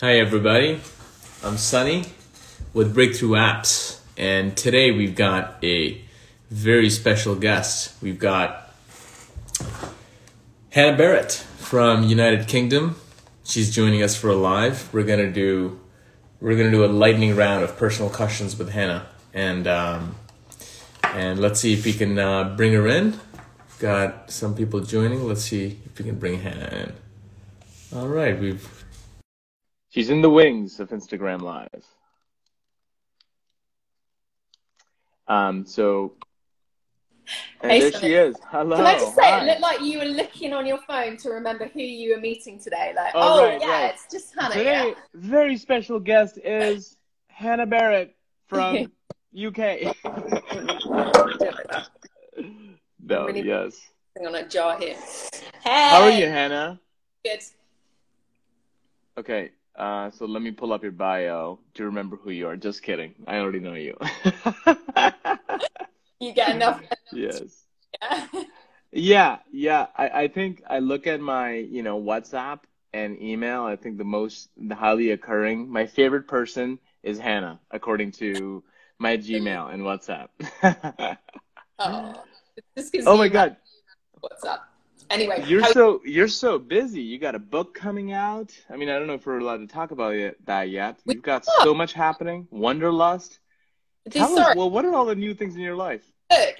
Hi, everybody. I'm Sunny with Breakthrough Apps, and today we've got a very special guest. We've got Hannah Barrett from United Kingdom. She's joining us for a live. We're gonna do we're gonna do a lightning round of personal questions with Hannah, and um, and let's see if we can uh, bring her in. Got some people joining. Let's see if we can bring Hannah in. All right, we've She's in the wings of Instagram Live. Um, so and Hey, there she is. Hello. Can I just say, Hi. it looked like you were looking on your phone to remember who you were meeting today. Like, Oh, oh, right, yeah, right. it's just Hannah. Today, Yeah. very special guest is Hannah Barrett from UK. Do it like that. no, Really- yes. Hang on a jar here. Hey. How are you, Hannah? Good. Okay, uh, so let me pull up your bio to remember who you are. Just kidding. I already know you. You get enough. yes. Yeah. Yeah, yeah. I, I think I look at my, you know, WhatsApp and email. I think the most the highly occurring. My favorite person is Hannah, according to my Gmail and WhatsApp. Oh, oh my God, What's up? Anyway, you're how- so you're so busy. You got a book coming out. I mean, I don't know if we're allowed to talk about it, that yet. We You've got so much happening. Wanderlust. Tell us, well, what are all the new things in your life?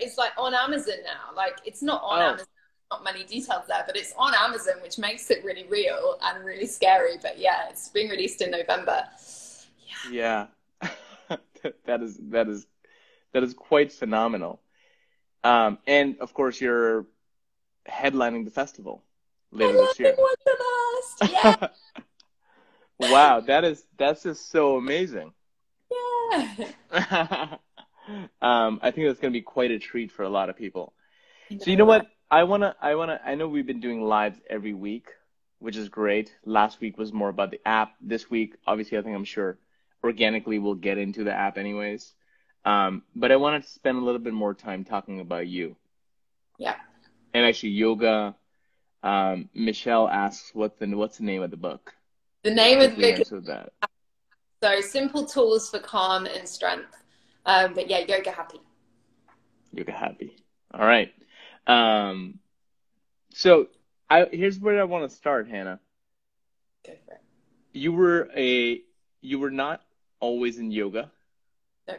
is like on Amazon now. Like, it's not on Oh. Amazon. Not many details there, but it's on Amazon, which makes it really real and really scary. But yeah, it's being released in November. Yeah, that is that is that is quite phenomenal. Um, and of course, you're headlining the festival later this year. Yeah. Wow, that is that's just so amazing. yeah. um, I think that's going to be quite a treat for a lot of people. So you know what? I wanna, I wanna, I know we've been doing lives every week, which is great. Last week was more about the app. This week, obviously, I think I'm sure organically we'll get into the app anyways. Um, but I wanted to spend a little bit more time talking about you Yeah. And actually yoga. Um, Michelle asks what the what's the name of the book? The name of the book so simple tools for calm and strength. Um, but yeah, yoga happy. Yoga happy. All right. Um, so I here's where I want to start, Hannah. Go for it. you were a you were not always in yoga No.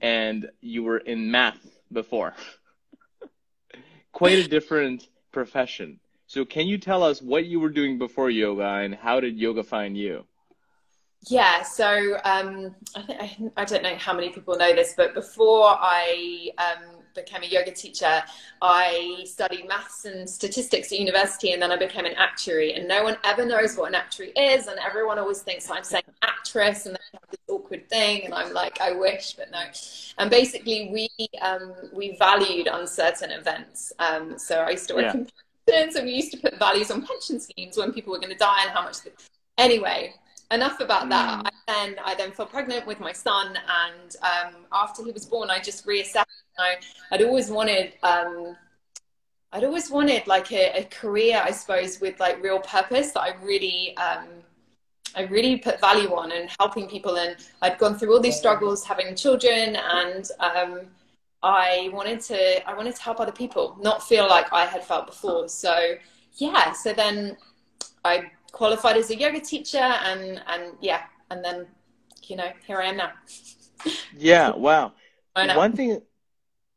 and you were in math before quite a different profession. So can you tell us what you were doing before yoga and how did yoga find you? Yeah, so um, I, think, I, I don't know how many people know this, but before I um, became a yoga teacher, I studied maths and statistics at university, and then I became an actuary. And no one ever knows what an actuary is, and everyone always thinks I'm saying actress, and they have this awkward thing, and I'm like, I wish, but no. And basically, we um, we valued uncertain events. Um, so I used to work Yeah. in pensions, and we used to put values on pension schemes when people were going to die and how much. They... Anyway, enough about that. Mm. I then I then fell pregnant with my son, and um, after he was born, I just reassessed. I, I'd always wanted. Um, I'd always wanted like a, a career, I suppose, with like real purpose that I really, um, I really put value on and helping people. And I'd gone through all these struggles having children, and um, I wanted to, I wanted to help other people, not feel like I had felt before. So yeah, so then I qualified as a yoga teacher, and and yeah, and then you know here I am now. yeah wow. One thing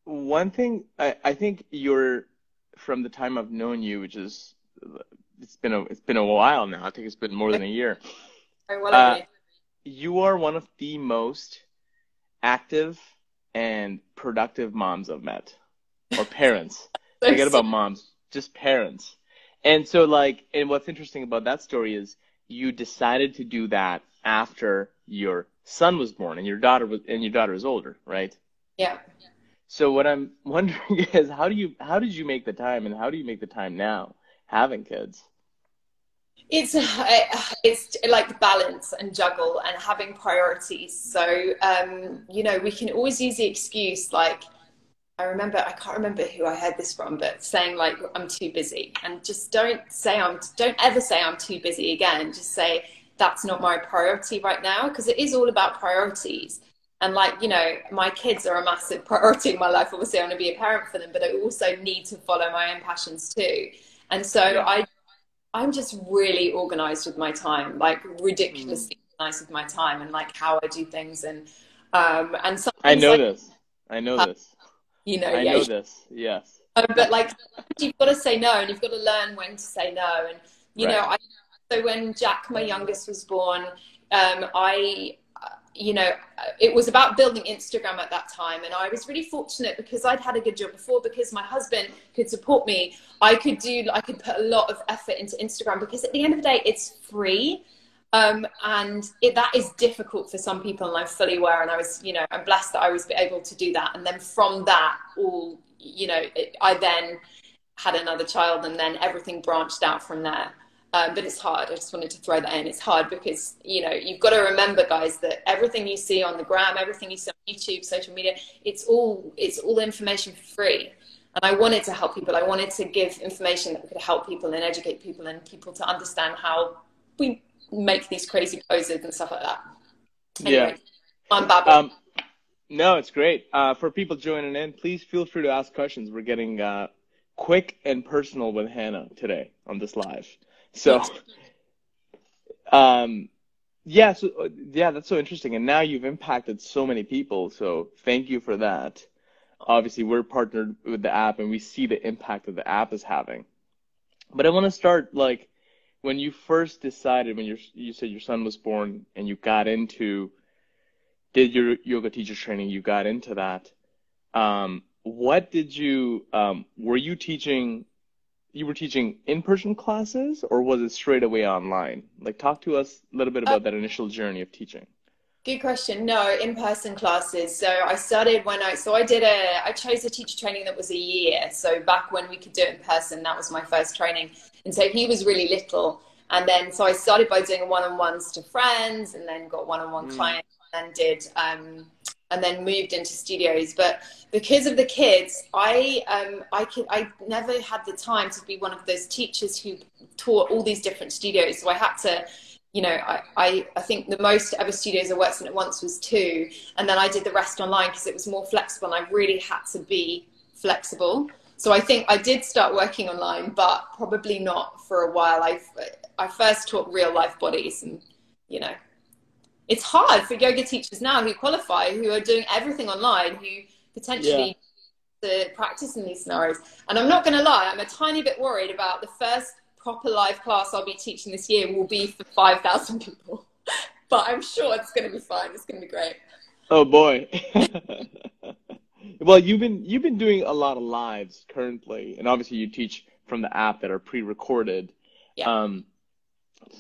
one thing I, I think you're from the time i've known you which is it's been a it's been a while now. I think it's been more than a year. Uh, you are one of the most active and productive moms I've met, or parents. Forget about moms, just parents. And so, like, and what's interesting about that story is you decided to do that after your son was born and your daughter was and your daughter is older, right? yeah. So what I'm wondering is how do you how did you make the time and how do you make the time now having kids? It's it's like balance and juggle and having priorities. So um, you know, we can always use the excuse like I remember I can't remember who I heard this from, but saying like I'm too busy, and just don't say I'm don't ever say I'm too busy again. Just say that's not my priority right now because it is all about priorities. And like, you know, my kids are a massive priority in my life. Obviously, I want to be a parent for them, but I also need to follow my own passions too. And so yeah. I, I'm just really organized with my time, like ridiculously mm. organized with my time and like how I do things. And um, and something I know like, this. I know this. You know, I yeah, know this. Yes. Um, but like, you've got to say no, and you've got to learn when to say no. And you right. know, I, so when Jack, my youngest, was born, um, I you know, it was about building Instagram at that time. And I was really fortunate because I'd had a good job before because my husband could support me. I could do, I could put a lot of effort into Instagram because at the end of the day, it's free. Um, and it, that is difficult for some people. And I'm fully aware. And I was, you know, I'm blessed that I was able to do that. And then from that, all, you know, it, I then had another child and then everything branched out from there. Um, but it's hard. I just wanted to throw that in. It's hard because you know you've got to remember, guys, that everything you see on the gram, everything you see on YouTube, social media, it's all it's all information for free. And I wanted to help people. I wanted to give information that could help people and educate people and people to understand how we make these crazy poses and stuff like that. Anyway, yeah, I'm babbling. Um, no, it's great. Uh, for people joining in, please feel free to ask questions. We're getting uh, quick and personal with Hannah today on this live. So, um, yeah, so uh, yeah, that's so interesting. And now you've impacted so many people. So thank you for that. Obviously, we're partnered with the app, and we see the impact that the app is having. But I want to start like when you first decided when you you said your son was born and you got into did your yoga teacher training, you got into that. Um, what did you um, were you teaching you were teaching in-person classes or was it straight away online? Like talk to us a little bit about uh, that initial journey of teaching. Good question. No, in-person classes. So I started when I so I did a I chose a teacher training that was a year. So back when we could do it in person, that was my first training. And so he was really little. And then so I started by doing one-on-ones to friends and then got one-on-one mm. clients and did um and then moved into studios. But because of the kids, I um, I could I never had the time to be one of those teachers who taught all these different studios. So I had to, you know, I I, I think the most ever studios I worked in at once was two, and then I did the rest online because it was more flexible. and I really had to be flexible. So I think I did start working online, but probably not for a while. I I first taught real life bodies, and you know it's hard for yoga teachers now who qualify, who are doing everything online, who potentially yeah. to practice in these scenarios. And I'm not going to lie, I'm a tiny bit worried about the first proper live class I'll be teaching this year will be for 5,000 people. but I'm sure it's going to be fine. It's going to be great. Oh boy. well, you've been you've been doing a lot of lives currently, and obviously you teach from the app that are pre-recorded. Yeah. Um,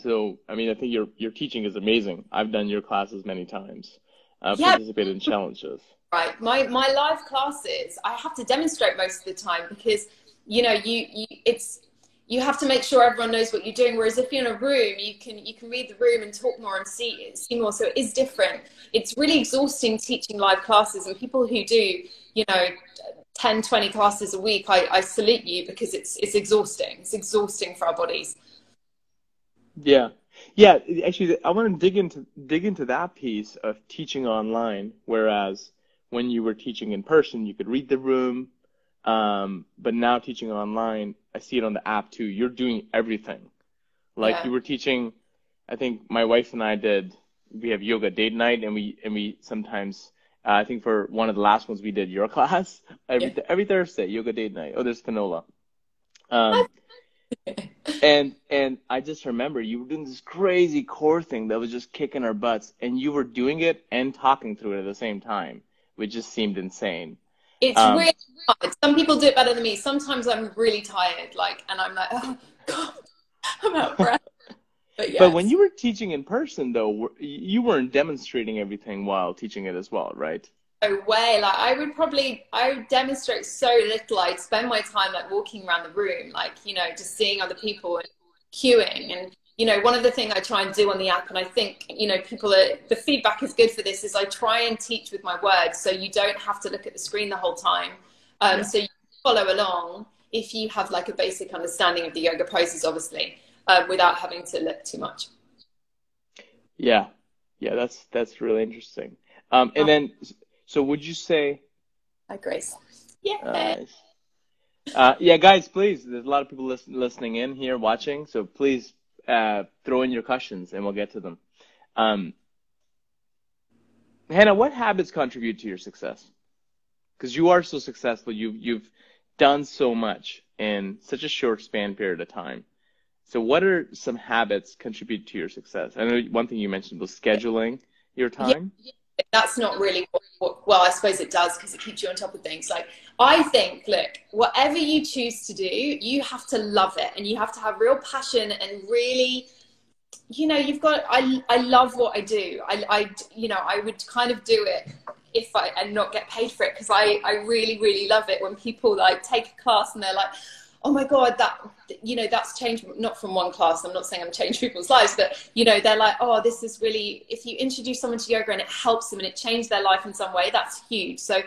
so, I mean, I think your your teaching is amazing. I've done your classes many times. I've yeah. participated in challenges. Right. My my live classes, I have to demonstrate most of the time because you know you, you it's you have to make sure everyone knows what you're doing. Whereas if you're in a room, you can you can read the room and talk more and see see more. So it is different. It's really exhausting teaching live classes, and people who do you know 10, 20 classes a week, I, I salute you because it's it's exhausting. It's exhausting for our bodies. Yeah. Yeah, actually I want to dig into dig into that piece of teaching online whereas when you were teaching in person you could read the room um, but now teaching online I see it on the app too you're doing everything like yeah. you were teaching I think my wife and I did we have yoga date night and we and we sometimes uh, I think for one of the last ones we did your class every yeah. every Thursday yoga date night oh there's Finola um, and and I just remember you were doing this crazy core thing that was just kicking our butts, and you were doing it and talking through it at the same time, which just seemed insane. It's um, really hard. Some people do it better than me. Sometimes I'm really tired, like, and I'm like, oh god, I'm out of breath. But, yes. but when you were teaching in person, though, you weren't demonstrating everything while teaching it as well, right? no way. Like I would probably, I would demonstrate so little. I'd spend my time like walking around the room, like you know, just seeing other people and cueing. And you know, one of the things I try and do on the app, and I think you know, people are the feedback is good for this. Is I try and teach with my words, so you don't have to look at the screen the whole time. Um, yeah. So you follow along if you have like a basic understanding of the yoga poses, obviously, uh, without having to look too much. Yeah, yeah, that's that's really interesting. Um, and then, so would you say? Hi, Grace. Yeah. Uh, uh, yeah, guys, please. There's a lot of people listen, listening in here, watching. So please uh, throw in your questions, and we'll get to them. Um, Hannah, what habits contribute to your success? Because you are so successful, you've you've done so much in such a short span period of time. So, what are some habits contribute to your success? I know one thing you mentioned was scheduling your time. Yeah, that's not really what, what, well, I suppose it does because it keeps you on top of things. Like, I think, look, whatever you choose to do, you have to love it and you have to have real passion and really you know you've got i i love what i do. I i you know i would kind of do it if i and not get paid for it because i i really really love it when people like take a class and they're like oh my god that you know that's changed not from one class i'm not saying i'm changing people's lives but you know they're like oh this is really if you introduce someone to yoga and it helps them and it changed their life in some way that's huge. So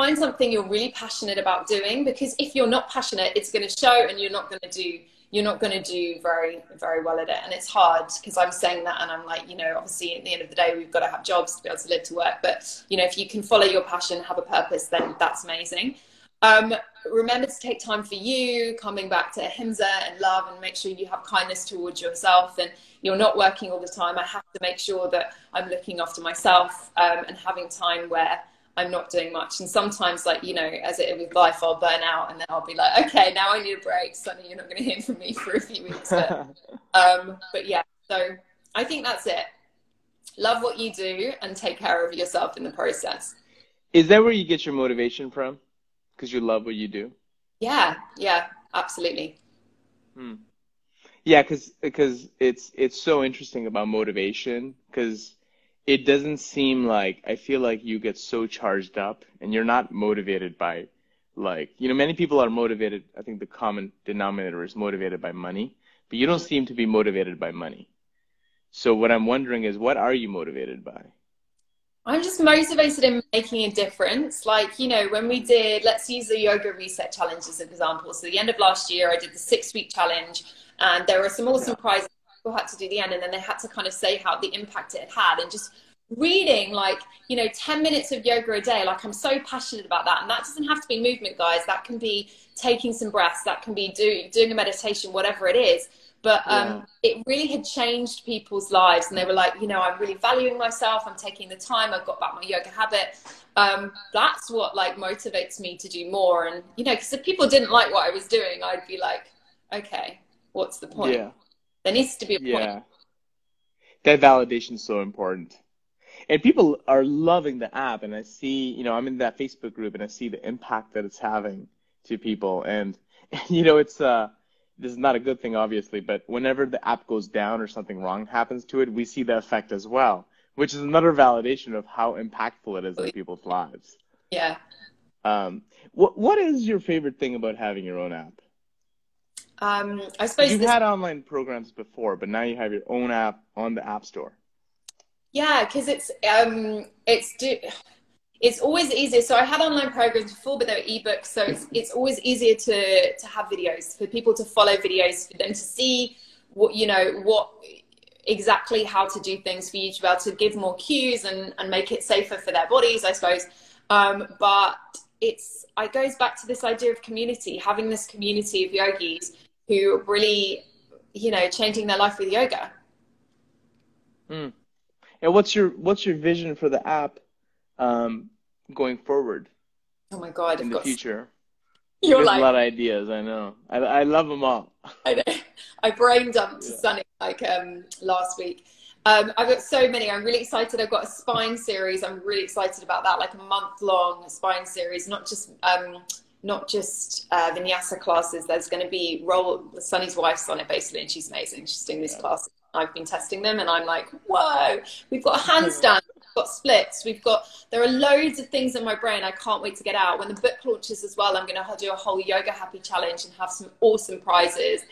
find something you're really passionate about doing because if you're not passionate it's going to show and you're not going to do you're not going to do very very well at it. And it's hard because i'm saying that and i'm like you know obviously at the end of the day we've got to have jobs to be able to live to work. But you know if you can follow your passion have a purpose then that's amazing. Um, remember to take time for you coming back to ahimsa and love and make sure you have kindness towards yourself and you're not working all the time. I have to make sure that i'm looking after myself um, and having time where I'm not doing much. And sometimes, like, you know, as it with life, I'll burn out and then I'll be like, okay, now I need a break. Sunny, you're not going to hear from me for a few weeks. But, um, but yeah, so I think that's it. Love what you do and take care of yourself in the process. Is that where you get your motivation from? Because you love what you do? Yeah, yeah, absolutely. Hmm. Yeah, because because it's it's so interesting about motivation because it doesn't seem like I feel like you get so charged up and you're not motivated by like you know many people are motivated I think the common denominator is motivated by money but you don't seem to be motivated by money. So what I'm wondering is what are you motivated by? I'm just motivated in making a difference. Like, you know, when we did, let's use the yoga reset challenge as an example. So, the end of last year, I did the six week challenge, and there were some awesome yeah. prizes people had to do the end and then they had to kind of say how the impact it had. Had and just reading like you know 10 minutes of yoga a day like i'm so passionate about that. And that doesn't have to be movement guys. That can be taking some breaths. That can be doing doing a meditation whatever it is. But um, yeah. it really had changed people's lives. And they were like you know i'm really valuing myself. I'm taking the time. I've got back my yoga habit. Um, that's what like motivates me to do more. And you know because if people didn't like what i was doing i'd be like okay what's the point? Yeah there needs to be a yeah. point. That validation is so important. And people are loving the app and I see, you know, I'm in that Facebook group and I see the impact that it's having to people and you know, it's uh this is not a good thing obviously, but whenever the app goes down or something wrong happens to it, we see the effect as well, which is another validation of how impactful it is in people's lives. Yeah. Um, what what is your favorite thing about having your own app? Um, I suppose you've this... had online programs before, but now you have your own app on the App Store. Yeah, because it's um, it's it's always easier. So I had online programs before, but they were ebooks, so it's it's always easier to to have videos for people to follow videos for them to see what you know what exactly how to do things for you to be able to give more cues and and make it safer for their bodies, I suppose. Um, but it's it goes back to this idea of community, having this community of yogis who really, you know, changing their life with yoga. Mm. And what's your what's your vision for the app um, going forward? Oh my god! In I've the future, you're There's like a lot of ideas. I know. I I love them all. I know. I brain dumped yeah. Sunny like um, last week. Um, I've got so many. I'm really excited. I've got a spine series. I'm really excited about that, like a month long spine series, not just um, not just uh, vinyasa classes. There's going to be roll. Sunny's wife's on it basically, and she's amazing. She's doing these yeah. classes. I've been testing them, and I'm like, whoa! We've got a handstand. We've got splits. We've got. There are loads of things in my brain. I can't wait to get out. When the book launches as well, I'm going to do a whole yoga happy challenge and have some awesome prizes.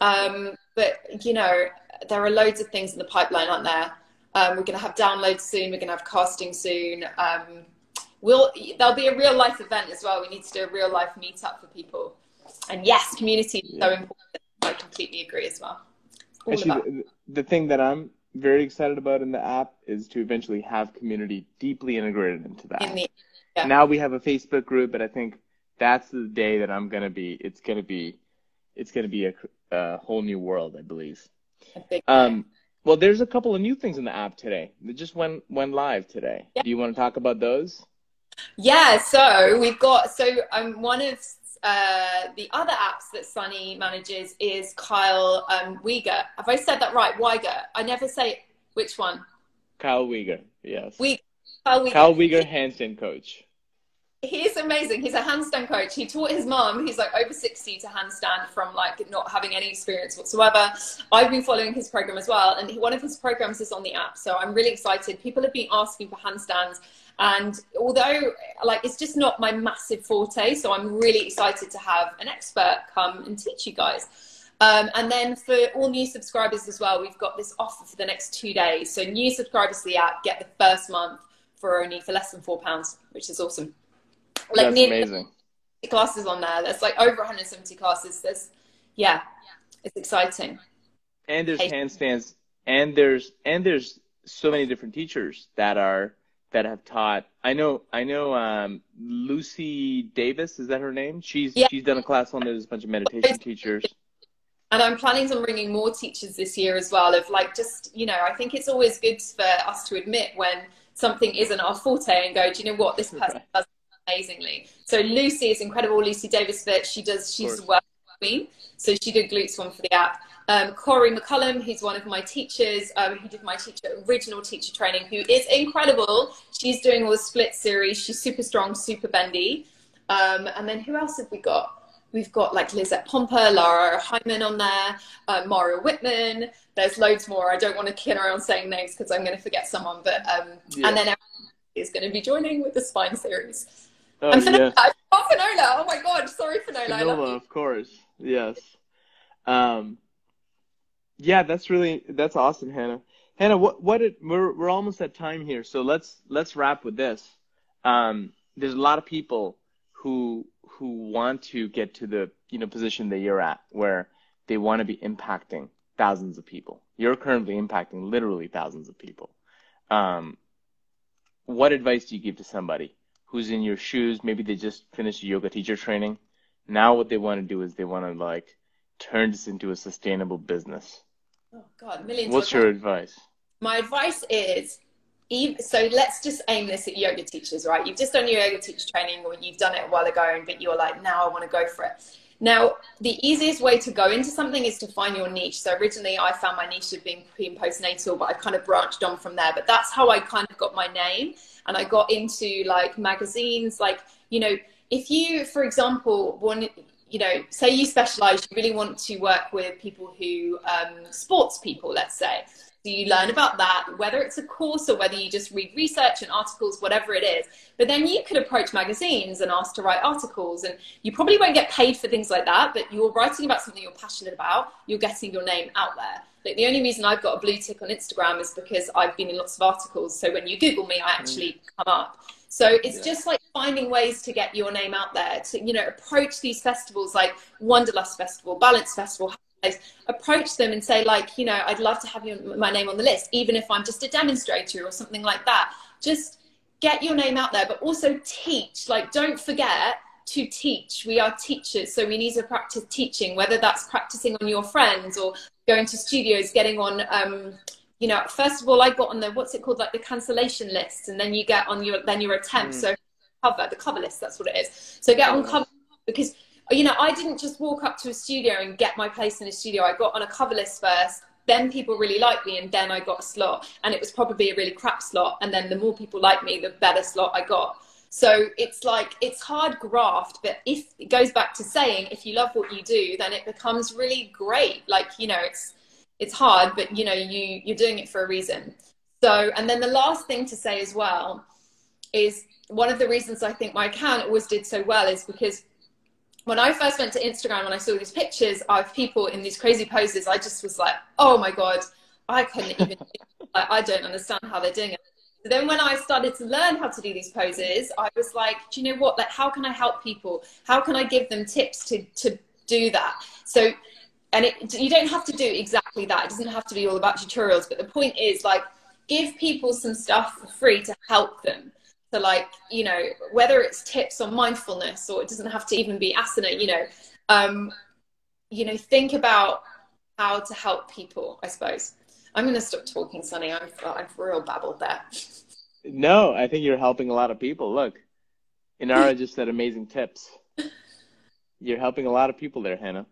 Um, but you know, there are loads of things in the pipeline, aren't there? Um, we're going to have downloads soon. We're going to have casting soon. Um, we'll there'll be a real life event as well. We need to do a real life meetup for people. And yes, community is yeah. so important. I completely agree as well. Actually, the, the, thing that I'm very excited about in the app is to eventually have community deeply integrated into that. In the, yeah. Now we have a Facebook group, but I think that's the day that I'm gonna be. It's gonna be, it's gonna be a, a whole new world, I believe. Um, well, there's a couple of new things in the app today. They just went went live today. Yeah. Do you want to talk about those? Yeah. So we've got so um one of uh, the other apps that Sunny manages is Kyle um, Wiegert. Have I said that right? Weiger. I never say which one. Kyle Wiegert. Yes. We. Kyle Wiegert. Kyle Wiegert handstand coach he's amazing. He's a handstand coach. He taught his mom, who's like over 60, to handstand from like not having any experience whatsoever. I've been following his program as well. And one of his programs is on the app. So I'm really excited. People have been asking for handstands. And although like it's just not my massive forte, so I'm really excited to have an expert come and teach you guys. Um, and then for all new subscribers as well, we've got this offer for the next two days. So new subscribers to the app get the first month for only for less than four pounds, which is awesome like That's amazing. classes on there. There's like over 170 classes. There's yeah, it's exciting. And there's hey. handstands, and there's and there's so many different teachers that are that have taught. I know I know um, Lucy Davis is that her name? She's yeah. she's done a class on there. There's a bunch of meditation teachers. And I'm planning on bringing more teachers this year as well. Of like just you know, I think it's always good for us to admit when something isn't our forte and go, do you know what this person does amazingly. So Lucy is incredible. Lucy Davis Fit, she does, she's the work queen. So she did glutes one for the app. Um, Corey McCullum, who's one of my teachers, um, who did my teacher original teacher training, who is incredible. She's doing all the split series. She's super strong, super bendy. Um, and then who else have we got? We've got like Lizette Pompa, Lara Hyman on there, uh, Mario Whitman. There's loads more. I don't want to kid around saying names because I'm going to forget someone. But um, yeah. and then is going to be joining with the spine series. Oh, and Finola, yes. oh, Finola. Oh my God, sorry, Finola. Finola, of course. Yes. Um, yeah, that's really that's awesome, Hannah. Hannah, what what did, we're we're almost at time here, so let's let's wrap with this. Um, there's a lot of people who who want to get to the you know position that you're at, where they want to be impacting thousands of people. You're currently impacting literally thousands of people. Um, what advice do you give to somebody who's in your shoes. Maybe they just finished yoga teacher training. Now what they want to do is they want to like turn this into a sustainable business. Oh God, millions. What's your advice? My advice is, so let's just aim this at yoga teachers, right? You've just done your yoga teacher training, or you've done it a while ago, and but you're like, now I want to go for it. Now, the easiest way to go into something is to find your niche. So originally, I found my niche of being pre and postnatal, but I kind of branched on from there. But that's how I kind of got my name and I got into like magazines, like, you know, if you, for example, want, you know, say you specialize, you really want to work with people who, um, sports people, let's say. So you learn about that, whether it's a course or whether you just read research and articles, whatever it is. But then you could approach magazines and ask to write articles. And you probably won't get paid for things like that, but you're writing about something you're passionate about, you're getting your name out there. Like the only reason I've got a blue tick on Instagram is because I've been in lots of articles. So when you Google me, I actually mm. come up. So it's yeah. just like finding ways to get your name out there. To you know, approach these festivals like Wanderlust Festival, Balance Festival. Approach them and say like, you know, I'd love to have your, my name on the list, even if I'm just a demonstrator or something like that. Just get your name out there, but also teach. Like, don't forget to teach. We are teachers, so we need to practice teaching, whether that's practicing on your friends or going to studios, getting on. Um, you know, first of all, I got on the what's it called, like the cancellation list, and then you get on your then your attempt. Mm. So cover the cover list. That's what it is. So get on cover because you know I didn't just walk up to a studio and get my place in a studio. I got on a cover list first. Then people really liked me, and then I got a slot. And it was probably a really crap slot. And then the more people like me, the better slot I got. So it's like it's hard graft, but if it goes back to saying if you love what you do, then it becomes really great. Like you know, it's it's hard, but you know you you're doing it for a reason. So and then the last thing to say as well is one of the reasons I think my account always did so well is because when I first went to Instagram and I saw these pictures of people in these crazy poses, I just was like, oh my god, I couldn't even. I don't understand how they're doing it then when I started to learn how to do these poses, I was like, do you know what? Like, how can I help people? How can I give them tips to, to do that? So and it, you don't have to do exactly that. It doesn't have to be all about tutorials, but the point is like give people some stuff for free to help them. So like, you know, whether it's tips on mindfulness or it doesn't have to even be asana, you know, um, you know, think about how to help people, I suppose. I'm going to stop talking, Sunny. I've, I've real babbled there. No, I think you're helping a lot of people. Look, Inara just said amazing tips. You're helping a lot of people there, Hannah.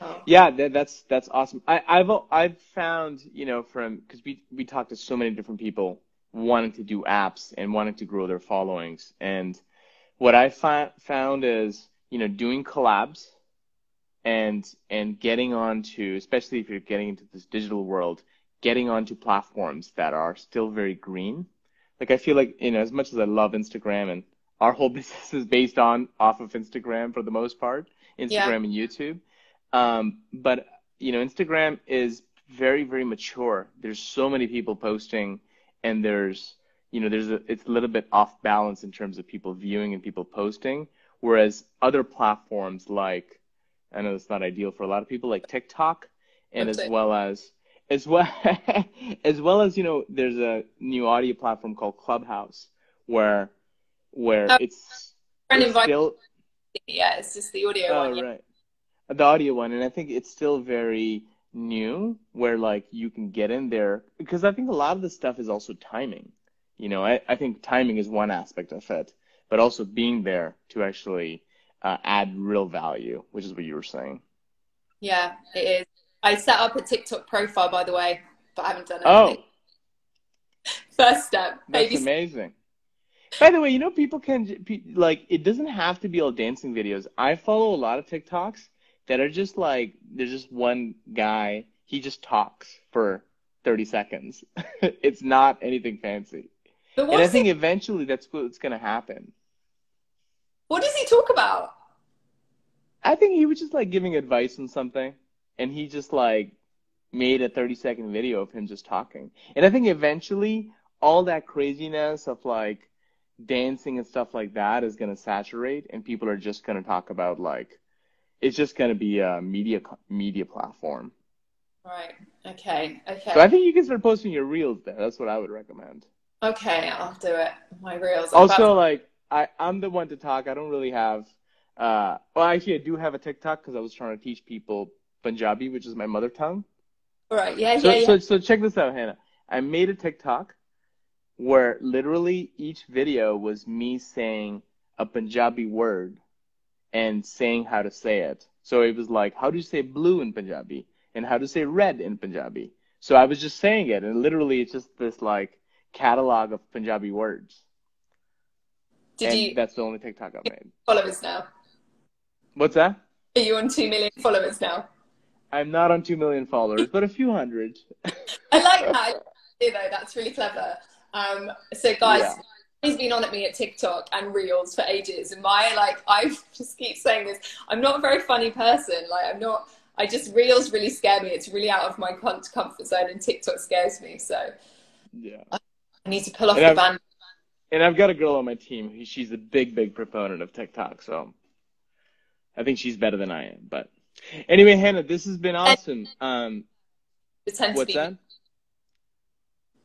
Oh. Yeah, that, that's that's awesome. I, I've I've found you know from because we we talked to so many different people wanting to do apps and wanting to grow their followings, and what I fi- found is you know doing collabs and and getting onto especially if you're getting into this digital world, getting onto platforms that are still very green. Like I feel like you know as much as I love Instagram and our whole business is based on off of Instagram for the most part, Instagram Yeah. and YouTube. Um, but you know, Instagram is very, very mature. There's so many people posting, and there's you know, there's a it's a little bit off balance in terms of people viewing and people posting. Whereas other platforms like I know it's not ideal for a lot of people, like TikTok, and That's as it. well as as well as well as you know, there's a new audio platform called Clubhouse where where Oh, it's, it's still Yeah, it's just the audio Oh, one. Yeah. right. The audio one, and I think it's still very new where like you can get in there because I think a lot of the stuff is also timing. You know, I, I think timing is one aspect of it, but also being there to actually uh, add real value, which is what you were saying. Yeah, it is. I set up a TikTok profile, by the way, but I haven't done Oh, anything. First step, that's amazing. By the way, you know, people can like it doesn't have to be all dancing videos. I follow a lot of TikToks that are just like there's just one guy, he just talks for 30 seconds. it's not anything fancy. But And I think it, eventually that's what's going to happen. what does he talk about? I think he was just like giving advice on something and he just like made a 30 second video of him just talking. And I think eventually all that craziness of like dancing and stuff like that is going to saturate and people are just going to talk about like it's just going to be a media media platform. Right. Okay. Okay. So I think you can start posting your reels there. That's what I would recommend. Okay, I'll do it. My reels. Also, about like I, I'm the one to talk. I don't really have. Uh, well, actually, I do have a TikTok because I was trying to teach people Punjabi, which is my mother tongue. to, right. Yeah. So, Yeah. Yeah. so, so check this out, Hannah. I made a TikTok where literally each video was me saying a Punjabi word and saying how to say it. So it was like, how do you say blue in Punjabi? And how to say red in Punjabi? So I was just saying it, and literally it's just this like catalog of Punjabi words. Did and you that's the only TikTok I've made. followers now? What's that? Are you on two million followers now? I'm not on two million followers, but a few hundred. I like that. I like that though. That's really clever. Um, so guys, Yeah. He's been on at me at TikTok and Reels for ages, and my like, I just keep saying this. I'm not a very funny person. Like, I'm not. I just Reels really scare me. It's really out of my comfort zone, and TikTok scares me. So yeah. I need to pull off And the I've- band. And I've got a girl on my team. She's a big, big proponent of TikTok, so I think she's better than I am. But anyway, Hannah, this has been awesome. Um, what's that?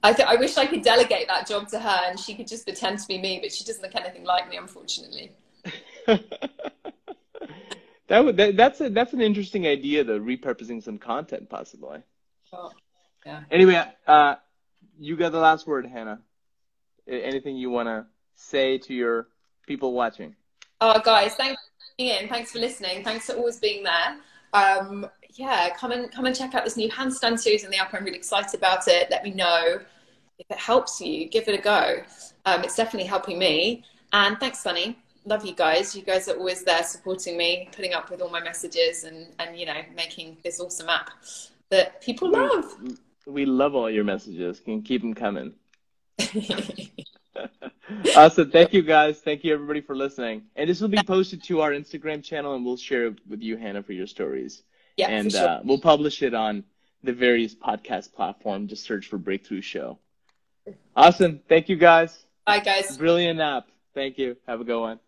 I th- I wish I could delegate that job to her, and she could just pretend to be me, but she doesn't look anything like me, unfortunately. that would that, that's a that's an interesting idea though, repurposing some content possibly. Oh, yeah. Anyway, uh, you got the last word, Hannah. Anything you want to say to your people watching? Oh, guys, thanks for being in. Thanks for listening. Thanks for always being there. Um, yeah, come and come and check out this new handstand series in the app. I'm really excited about it. Let me know if it helps you. Give it a go. Um, it's definitely helping me. And thanks, Sunny. Love you guys. You guys are always there supporting me, putting up with all my messages, and and you know making this awesome app that people love. We love all your messages. Can keep them coming. awesome. Thank you guys. Thank you everybody for listening. And this will be posted to our Instagram channel and we'll share it with you, Hannah, for your stories. yeah, and for sure. uh, we'll publish it on the various podcast platforms. Just search for Breakthrough Show. Awesome. Thank you guys. Bye, guys. Brilliant app. Thank you. Have a good one.